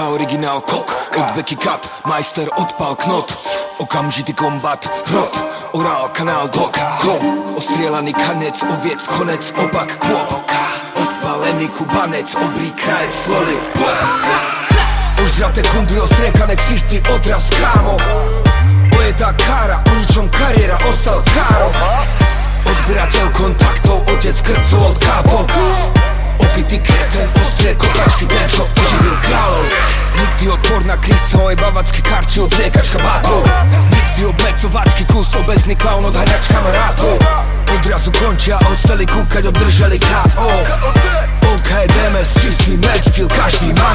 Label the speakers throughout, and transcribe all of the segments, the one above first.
Speaker 1: Hoka originál kok, odveky kat Majster odpal knot. Okamžitý kombat, hrot Orál, kanál, dok, kom Ostrielaný kanec, oviec, konec, opak, kvop Odpalený kubanec, obrý krajec, sloli, Ožraté kundy, ostriekané ksisty, odraz, kámo. Ojetá kára, o ničom kariéra, ostal káro. Odberateľ kontaktov, otec krpcov od kápo mojej bawaczki karci odjekać kabatu Nigdy oblecowaczki kus obecny clown odganiać kameratu Od razu kończy, a ostali kukać od drżeli kat O. OKDMS, czysty
Speaker 2: mecz, kilkaśni ma.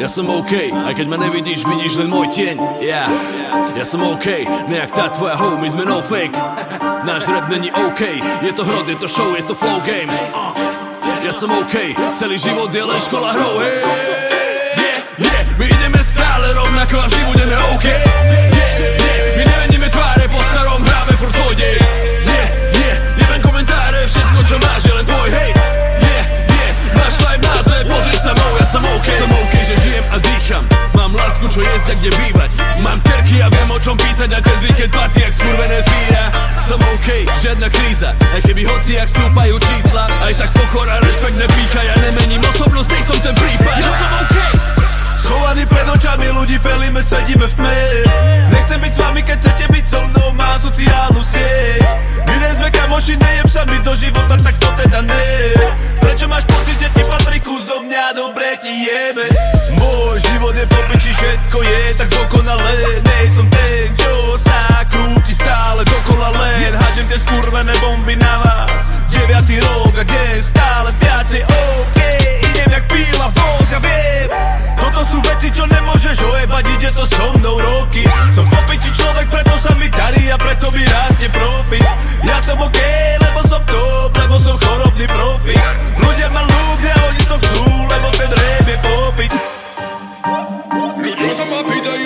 Speaker 2: Ja som OK,
Speaker 3: aj keď ma nevidíš, vidíš len môj tieň yeah. Ja som OK, nejak tá tvoja hoe, my sme no fake Náš rap není OK, je to hrod, je to show, je to flow game uh. Ja som OK, celý život je len škola hrou hey. Yeah, yeah, my ideme viem o čom písať A cez víkend party jak skurvené zvíra. Som OK, žiadna kríza Aj keby hoci jak stúpajú čísla. Aj tak pokora, rešpekt nepícha Ja nemením osobnosť, nej som ten prípad Ja som OK.
Speaker 4: Schovaný pred očami ľudí felíme, sedíme v tme. Nechcem byť s vami, keď chcete byť so mnou Mám sociálnu sieť. My nie sme kamoši, nejem sa mi do života, tak to teda ne. Prečo máš pocit, že ti patrí zo mňa, dobre ti jebe. Môj život je po piči, všetko je tak dokonalé Nej Ja som OK, lebo som top, lebo som chorobný profik Ľudia ma ľúbia, oni to chcú, lebo ten rap je popiť Ľudia sa ma pýtajú,